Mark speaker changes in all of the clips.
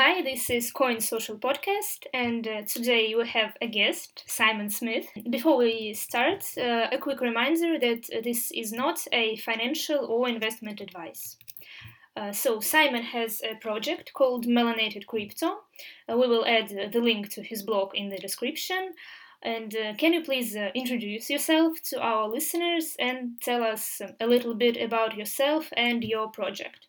Speaker 1: Hi, this is Coin Social Podcast, and uh, today we have a guest, Simon Smith. Before we start, uh, a quick reminder that this is not a financial or investment advice. Uh, so, Simon has a project called Melanated Crypto. Uh, we will add the link to his blog in the description. And uh, can you please uh, introduce yourself to our listeners and tell us a little bit about yourself and your project?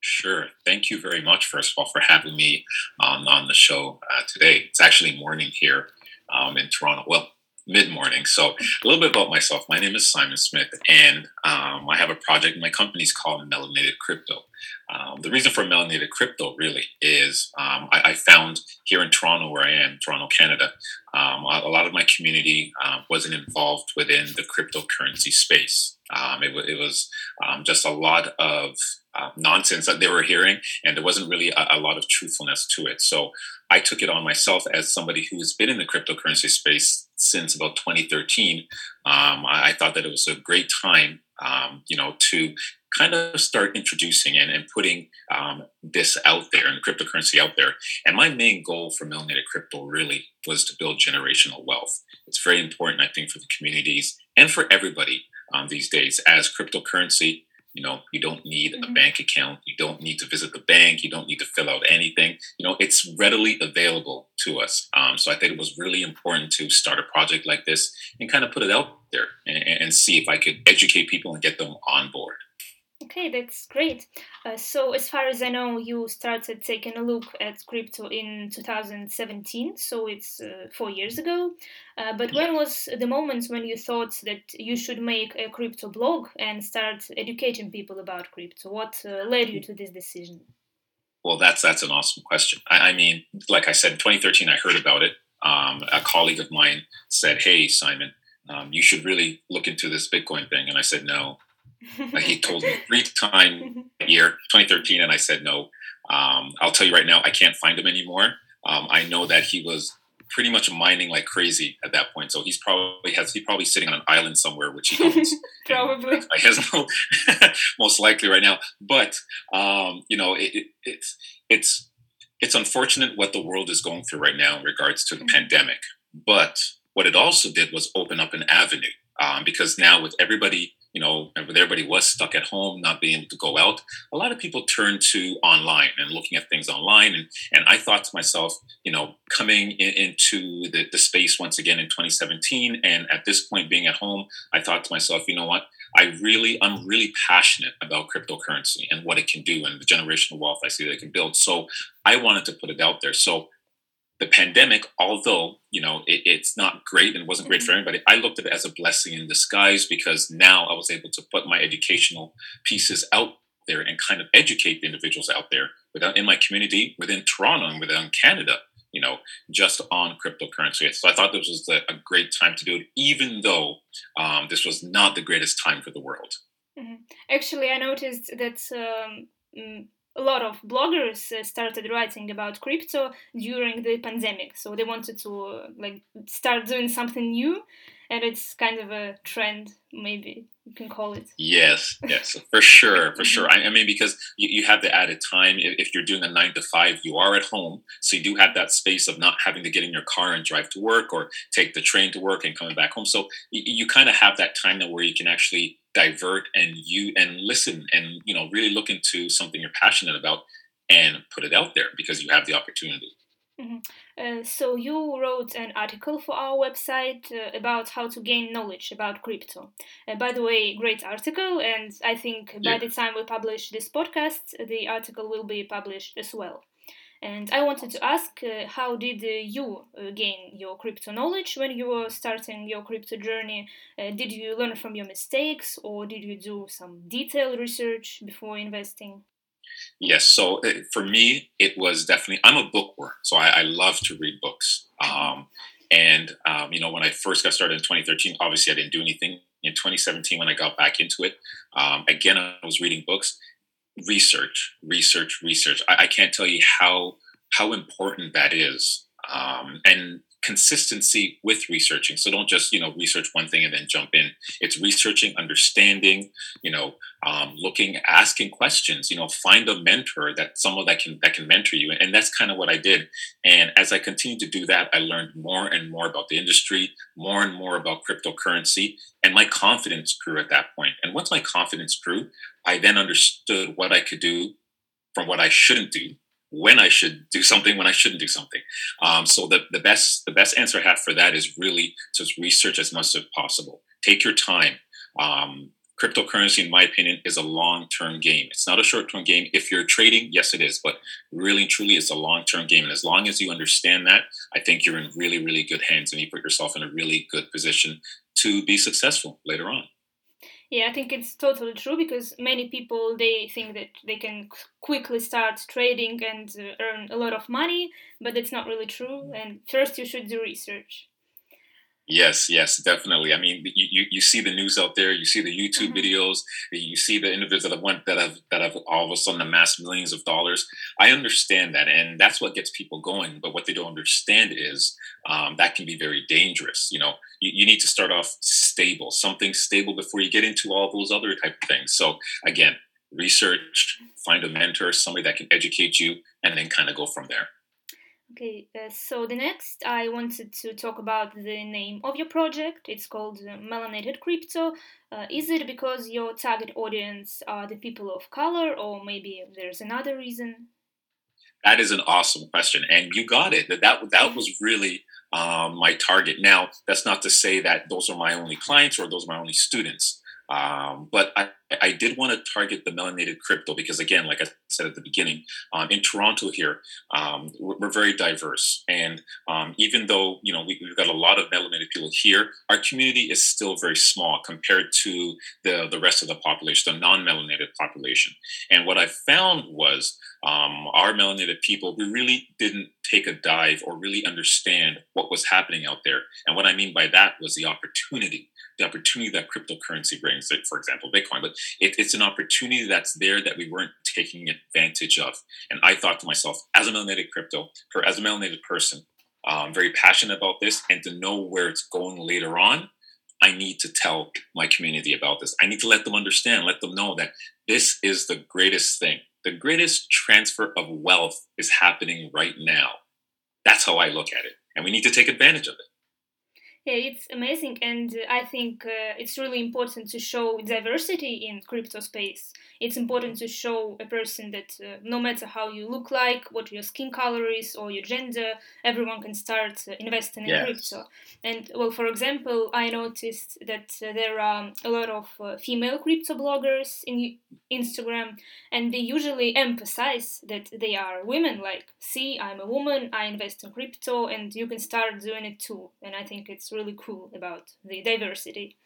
Speaker 2: Sure. Thank you very much, first of all, for having me on, on the show uh, today. It's actually morning here um, in Toronto. Well, mid morning. So, a little bit about myself. My name is Simon Smith, and um, I have a project. My company is called Melanated Crypto. Um, the reason for Melanated Crypto really is um, I, I, found here in Toronto, where I am, Toronto, Canada, um, a, a, lot of my community uh, wasn't involved within the cryptocurrency space. Um, it, it, was um, just a lot of uh, nonsense that they were hearing, and there wasn't really a, a, lot of truthfulness to it. So I took it on myself as somebody who's been in the cryptocurrency space since about 2013. Um, I, I, thought that it was a great time, um, you know, to kind of start introducing and, and putting um, this out there and cryptocurrency out there. And my main goal for Melanated Crypto really was to build generational wealth. It's very important, I think, for the communities and for everybody um, these days as cryptocurrency. You know, you don't need mm-hmm. a bank account. You don't need to visit the bank. You don't need to fill out anything. You know, it's readily available to us. Um, so I think it was really important to start a project like this and kind of put it out there and, and see if I could educate people and get them on board.
Speaker 1: Okay, that's great. Uh, so, as far as I know, you started taking a look at crypto in 2017, so it's uh, four years ago. Uh, but when was the moment when you thought that you should make a crypto blog and start educating people about crypto? What uh, led you to this decision?
Speaker 2: Well, that's that's an awesome question. I, I mean, like I said, in 2013, I heard about it. Um, a colleague of mine said, "Hey, Simon, um, you should really look into this Bitcoin thing," and I said, "No." He told me three times a year, 2013, and I said no. Um, I'll tell you right now, I can't find him anymore. Um, I know that he was pretty much mining like crazy at that point. So he's probably has he's probably sitting on an island somewhere, which he owns.
Speaker 1: probably.
Speaker 2: I has no most likely right now. But um, you know, it, it, it's it's it's unfortunate what the world is going through right now in regards to the mm-hmm. pandemic. But what it also did was open up an avenue um, because now with everybody you know, everybody was stuck at home, not being able to go out, a lot of people turned to online and looking at things online. And, and I thought to myself, you know, coming in, into the, the space once again in 2017, and at this point being at home, I thought to myself, you know what? I really, I'm really passionate about cryptocurrency and what it can do and the generational wealth I see that it can build. So I wanted to put it out there. So the pandemic, although you know it, it's not great and wasn't great for mm-hmm. everybody, I looked at it as a blessing in disguise because now I was able to put my educational pieces out there and kind of educate the individuals out there within in my community, within Toronto and within Canada, you know, just on cryptocurrency. So I thought this was a, a great time to do it, even though um, this was not the greatest time for the world.
Speaker 1: Mm-hmm. Actually, I noticed that. Um, mm, a lot of bloggers uh, started writing about crypto during the pandemic. So they wanted to uh, like start doing something new and it's kind of a trend maybe you can call it.
Speaker 2: Yes yes for sure for sure. I, I, mean because you, you have the added time. If you're doing a nine to five you are at home so you do have that space of not having to get in your car and drive to work or take the train to work and coming back home. So you, you kind of have that time now where you can actually divert and you and listen and you know really look into something you're passionate about and put it out there because you have the opportunity
Speaker 1: Mm-hmm. Uh, so you wrote an article for our website uh, about how to gain knowledge about crypto. Uh, by the way, great article, and I think yeah. by the time we publish this podcast, the article will be published as well. And I wanted to ask, uh, how did uh, you uh, gain your crypto knowledge when you were starting your crypto journey? did you learn from your mistakes, or did you do some detailed research before investing?
Speaker 2: Yes. So uh, for me, it was definitely, I'm a bookworm. So I, I love to read books. Um, and, um, you know, when I first got started in 2013, obviously I didn't do anything. In 2017, when I got back into it, um, again, I was reading books, research, research, research. I, I can't tell you how how important that is. Um, and consistency with researching. So don't just you know research one thing and then jump in. It's researching, understanding, you know, um, looking, asking questions. You know, find a mentor that someone that can that can mentor you, and that's kind of what I did. And as I continued to do that, I learned more and more about the industry, more and more about cryptocurrency, and my confidence grew at that point. And once my confidence grew, I then understood what I could do from what I shouldn't do when I should do something, when I shouldn't do something. Um, so the, the best the best answer I have for that is really just research as much as possible. Take your time. Um, cryptocurrency, in my opinion, is a long term game. It's not a short term game. If you're trading, yes, it is, but really truly, it's a long term game. And as long as you understand that, I think you're in really, really good hands and you put yourself in a really good position to be successful later on.
Speaker 1: Yeah, I think it's totally true because many people they think that they can quickly start trading and uh, earn a lot of money, but it's not really true. And first, you should do research.
Speaker 2: Yes, yes, definitely. I mean, you, you, you see the news out there, you see the YouTube mm-hmm. videos, you see the individuals that have went that have that have all of a sudden amassed millions of dollars. I understand that, and that's what gets people going. But what they don't understand is um, that can be very dangerous. You know, you, you need to start off stable, something stable before you get into all those other type of things. So again, research, find a mentor, somebody that can educate you, and then kind of go from there.
Speaker 1: Okay, uh, so the next I wanted to talk about the name of your project. It's called uh, Melanated Crypto. Uh, is it because your target audience are the people of color, or maybe there's another reason?
Speaker 2: That is an awesome question, and you got it. That that, that was really um, my target. Now, that's not to say that those are my only clients or those are my only students. Um, but I, I did want to target the melanated crypto because, again, like I said at the beginning, um, in Toronto here, um, we're, we're, very diverse, and um, even though you know we, have got a lot of melanated people here, our community is still very small compared to the the rest of the population, the non-melanated population. And what I found was um, our melanated people, we really didn't take a dive or really understand what was happening out there. And what I mean by that was the opportunity the opportunity that cryptocurrency brings, like for example, Bitcoin, but it, it's an opportunity that's there that we weren't taking advantage of. And I thought to myself, as a melanated crypto, or as a melanated person, I'm um, very passionate about this, and to know where it's going later on, I need to tell my community about this. I need to let them understand, let them know that this is the greatest thing. The greatest transfer of wealth is happening right now. That's how I look at it. And we need to take advantage of it.
Speaker 1: Yeah, it's amazing, and I think uh, it's really important to show diversity in crypto space. It's important to show a person that uh, no matter how you look like, what your skin color is, or your gender, everyone can start uh, investing in yes. crypto. And well, for example, I noticed that uh, there are a lot of uh, female crypto bloggers in Instagram, and they usually emphasize that they are women. Like, see, I'm a woman, I invest in crypto, and you can start doing it too. And I think it's really cool about the diversity.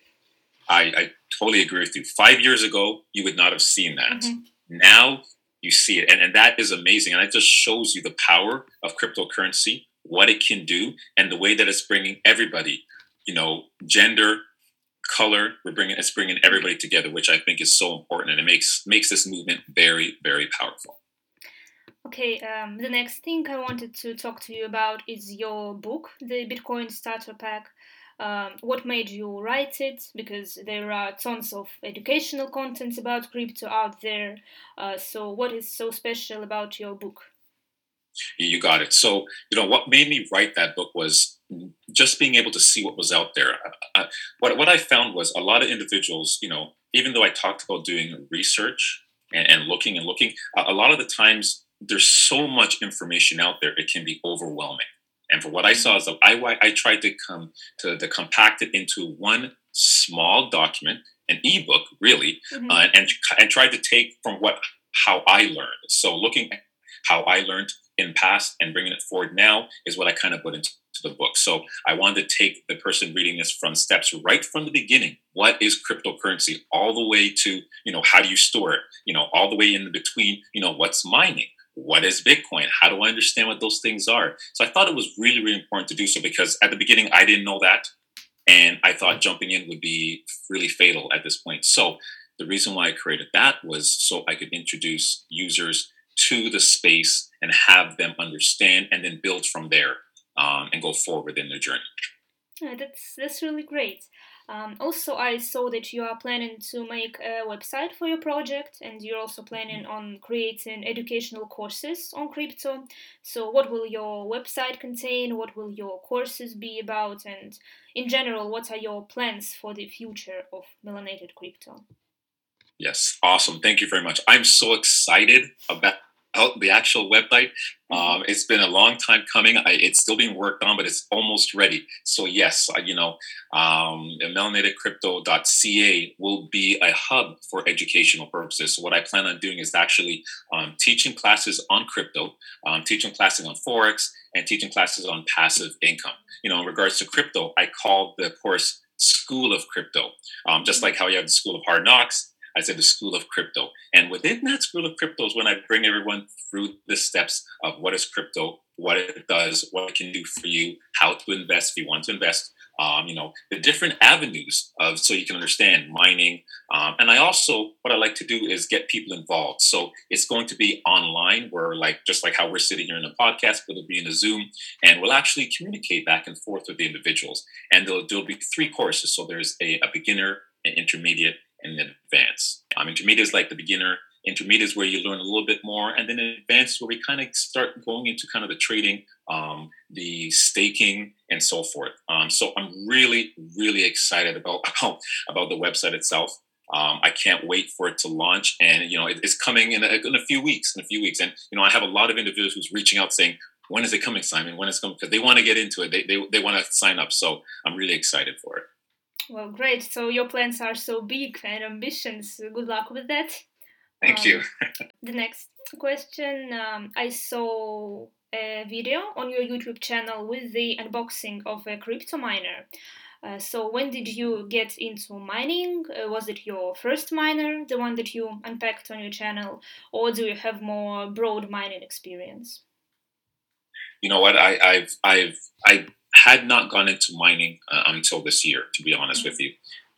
Speaker 2: I, I totally agree with you. Five years ago, you would not have seen that. Mm-hmm. Now you see it, and, and that is amazing. And it just shows you the power of cryptocurrency, what it can do, and the way that it's bringing everybody, you know, gender, color. We're bringing it's bringing everybody together, which I think is so important, and it makes makes this movement very, very powerful.
Speaker 1: Okay, um, the next thing I wanted to talk to you about is your book, the Bitcoin Starter Pack. Um, what made you write it? Because there are tons of educational contents about crypto out there. Uh, so, what is so special about your book?
Speaker 2: You got it. So, you know, what made me write that book was just being able to see what was out there. Uh, what, what I found was a lot of individuals, you know, even though I talked about doing research and, and looking and looking, a, a lot of the times there's so much information out there, it can be overwhelming. And for what I saw is that I, I tried to come to, to compact it into one small document, an ebook, really, mm-hmm. uh, and and tried to take from what how I learned. So looking at how I learned in past and bringing it forward now is what I kind of put into the book. So I wanted to take the person reading this from steps right from the beginning. What is cryptocurrency? All the way to, you know, how do you store it? You know, all the way in between, you know, what's mining? What is Bitcoin? How do I understand what those things are? So I thought it was really, really important to do so because at the beginning I didn't know that. And I thought jumping in would be really fatal at this point. So the reason why I created that was so I could introduce users to the space and have them understand and then build from there. um, and go forward in their journey.
Speaker 1: Yeah, that's that's really great. Um, also, I saw that you are planning to make a website for your project, and you're also planning on creating educational courses on crypto. So, what will your website contain? What will your courses be about? And in general, what are your plans for the future of melanated crypto?
Speaker 2: Yes, awesome. Thank you very much. I'm so excited about out the actual website. Um, it's been a long time coming. I, it's still being worked on, but it's almost ready. So yes, I, you know, um, melanatedcrypto.ca will be a hub for educational purposes. So what I plan on doing is actually um, teaching classes on crypto, um, teaching classes on forex, and teaching classes on passive income. You know, in regards to crypto, I call the course School of Crypto. Um, just mm-hmm. like how you have the School of Hard Knocks, I said the school of crypto. And within that school of crypto is when I bring everyone through the steps of what is crypto, what it does, what it can do for you, how to invest if you want to invest, um, you know, the different avenues of so you can understand mining. Um, and I also, what I like to do is get people involved. So it's going to be online where like, just like how we're sitting here in a podcast, but it'll be in a Zoom and we'll actually communicate back and forth with the individuals. And there'll, there'll be three courses. So there's a, a beginner, an intermediate, and advance. Um, intermediate is like the beginner. Intermediate is where you learn a little bit more, and then advanced where we kind of start going into kind of the trading, um, the staking, and so forth. Um, so I'm really, really excited about about, about the website itself. Um, I can't wait for it to launch, and you know it, it's coming in a, in a few weeks. In a few weeks, and you know I have a lot of individuals who's reaching out saying, "When is it coming, Simon? When is it coming?" Because they want to get into it. They they, they want to sign up. So I'm really excited for it.
Speaker 1: Well, great. So your plans are so big and ambitions. Good luck with that.
Speaker 2: Thank um, you.
Speaker 1: the next question um, I saw a video on your YouTube channel with the unboxing of a crypto miner. Uh, so, when did you get into mining? Uh, was it your first miner, the one that you unpacked on your channel, or do you have more broad mining experience?
Speaker 2: You know what? I, I've I've I had not gone into mining uh, until this year, to be honest with you.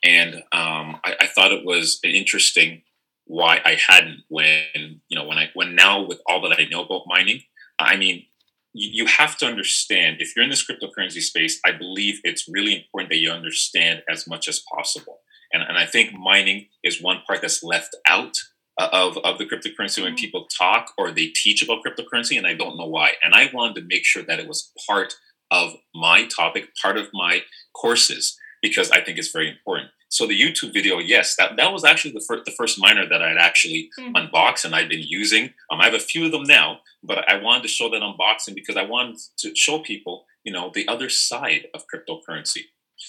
Speaker 2: And um, I, I, thought it was interesting why I hadn't when, you know, when I, when now with all that I know about mining, I mean, you, you have to understand if you're in this cryptocurrency space, I believe it's really important that you understand as much as possible. And, and I think mining is one part that's left out uh, of, of the cryptocurrency when mm-hmm. people talk or they teach about cryptocurrency, and I don't know why. And I wanted to make sure that it was part of my topic, part of my courses, because I think it's very important. So the YouTube video, yes, that, that was actually the, fir- the first miner that I'd actually mm-hmm. unboxed and I've been using. Um, I have a few of them now, but I wanted to show that unboxing because I wanted to show people, you know, the other side of cryptocurrency.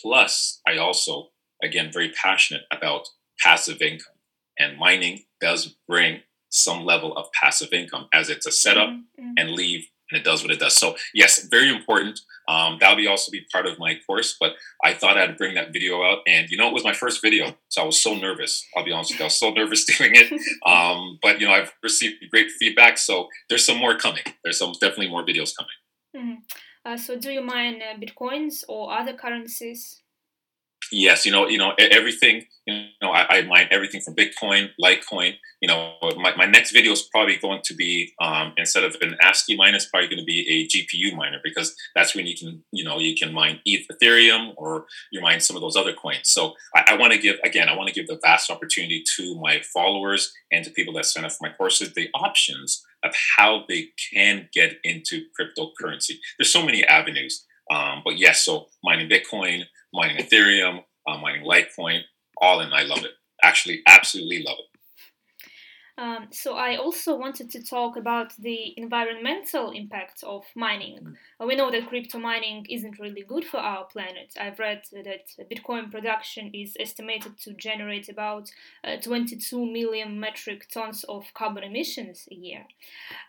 Speaker 2: Plus, I also, again, very passionate about passive income. And mining does bring some level of passive income as it's a setup mm-hmm. and leave and it does what it does. So yes, very important. Um, that'll be also be part of my course. But I thought I'd bring that video out, and you know, it was my first video, so I was so nervous. I'll be honest with you, I was so nervous doing it. Um, but you know, I've received great feedback, so there's some more coming. There's some definitely more videos coming.
Speaker 1: Mm-hmm. Uh, so, do you mine uh, bitcoins or other currencies?
Speaker 2: Yes, you know, you know everything. You know, I, I mine everything from Bitcoin, Litecoin. You know, my, my next video is probably going to be um, instead of an ASIC miner, it's probably going to be a GPU miner because that's when you can, you know, you can mine ETH, Ethereum or you mine some of those other coins. So I, I want to give again, I want to give the vast opportunity to my followers and to people that sign up for my courses the options of how they can get into cryptocurrency. There's so many avenues. Um, but yes, so mining Bitcoin, mining Ethereum, uh, mining Litecoin, all in. I love it. Actually, absolutely love it.
Speaker 1: Um, so I also wanted to talk about the environmental impact of mining. Mm. Uh, we know that crypto mining isn't really good for our planet. I've read that Bitcoin production is estimated to generate about uh, 22 million metric tons of carbon emissions a year.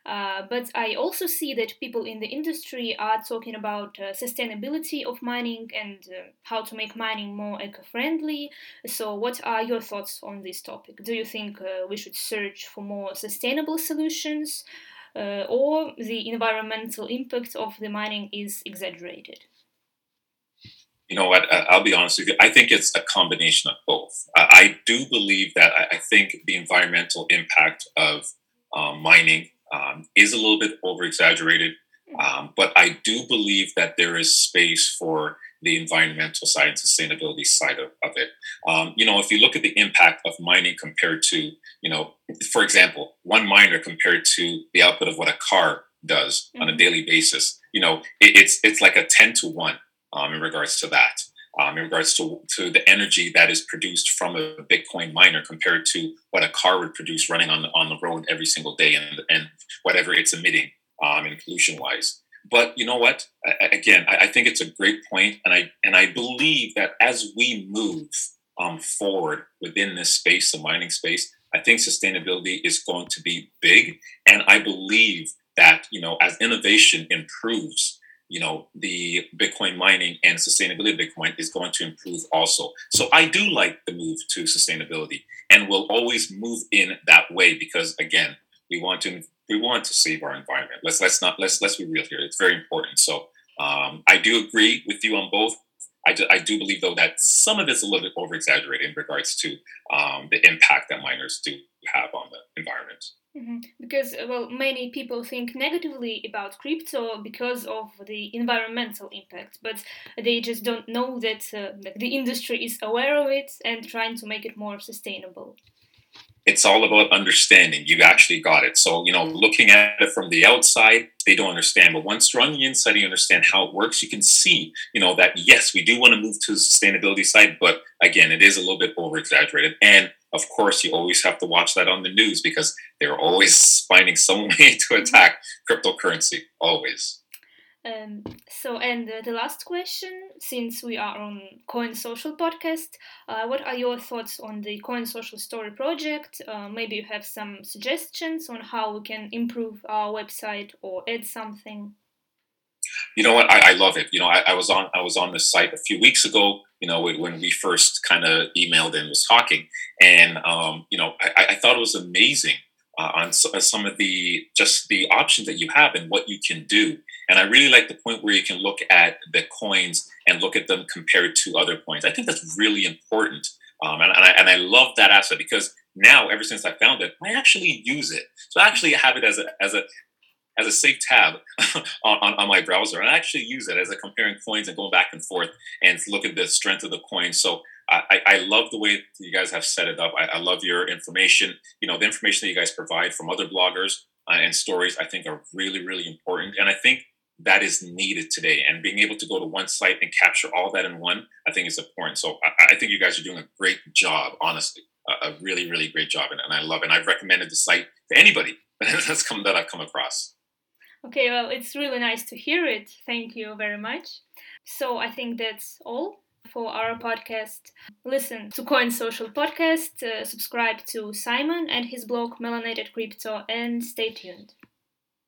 Speaker 1: Uh, but I also see that people in the industry are talking about uh, sustainability of mining and uh, how to make mining more eco-friendly. So, what are your thoughts on this topic? Do you think uh, we should search search for more sustainable solutions, uh, or the environmental impact of the mining is exaggerated?
Speaker 2: You know what? I'll be honest with you. I think it's a combination of both. I do believe that I think the environmental impact of um, mining um, is a little bit over exaggerated. Um, but I do believe that there is space for the environmental side and sustainability side of, of it. Um, you know, if you look at the impact of mining compared to, you know, for example, one miner compared to the output of what a car does mm-hmm. on a mm-hmm. daily basis, you know, it, it's it's like a ten to one um, in regards to that. Um, in regards to, to the energy that is produced from a Bitcoin miner compared to what a car would produce running on the, on the road every single day and, and whatever it's emitting um, in pollution wise. But you know what? I, again, I, I, think it's a great point, and I and I believe that as we move um, forward within this space, the mining space, I think sustainability is going to be big, and I believe that you know as innovation improves, you know the Bitcoin mining and sustainability Bitcoin is going to improve also. So I do like the move to sustainability, and we'll always move in that way because again, we want to we want to save our environment. Let's let's not let's let's be real here. It's very important. So um, I do agree with you on both. I do, I do believe though that some of it's a little bit over exaggerated in regards to um, the impact that miners do have on the environment.
Speaker 1: Mm-hmm. Because well, many people think negatively about crypto because of the environmental impact, but they just don't know that uh, the industry is aware of it and trying to make it more sustainable
Speaker 2: it's all about understanding. You actually got it. So, you know, mm-hmm. looking at it from the outside, they don't understand. But once you're on the inside, you understand how it works. You can see, you know, that yes, we do want to move to the sustainability side, but again, it is a little bit over exaggerated. And of course, you always have to watch that on the news because they're always finding some way to mm-hmm. attack cryptocurrency. Always.
Speaker 1: Um, so, and uh, the last question, since we are on Coin Social podcast, uh, what are your thoughts on the Coin Social Story project? Uh, maybe you have some suggestions on how we can improve our website or add something.
Speaker 2: You know what? I, I love it. You know, I, I, was on I was on the site a few weeks ago. You know, when we first kind of emailed and was talking, and um, you know, I, I thought it was amazing uh, on uh, some of the just the options that you have and what you can do. And I really like the point where you can look at the coins and look at them compared to other coins. I think that's really important. Um, and, and, I, and I love that aspect because now, ever since I found it, I actually use it. So I actually have it as a, as a, as a safe tab on, on, on, my browser. And I actually use it as a comparing coins and going back and forth and look at the strength of the coin. So I, I love the way you guys have set it up. I, I, love your information. You know, the information that you guys provide from other bloggers uh, and stories, I think are really, really important. And I think that is needed today. And being able to go to one site and capture all that in one, I think is important. So I, I think you guys are doing a great job, honestly, a, a really, really great job. And, and, I love it. And I've recommended the site to anybody that's come that I've come across.
Speaker 1: Okay, well, it's really nice to hear it. Thank you very much. So I think that's all for our podcast. Listen to Coin Social Podcast, uh, subscribe to Simon and his blog Melanated Crypto, and stay tuned.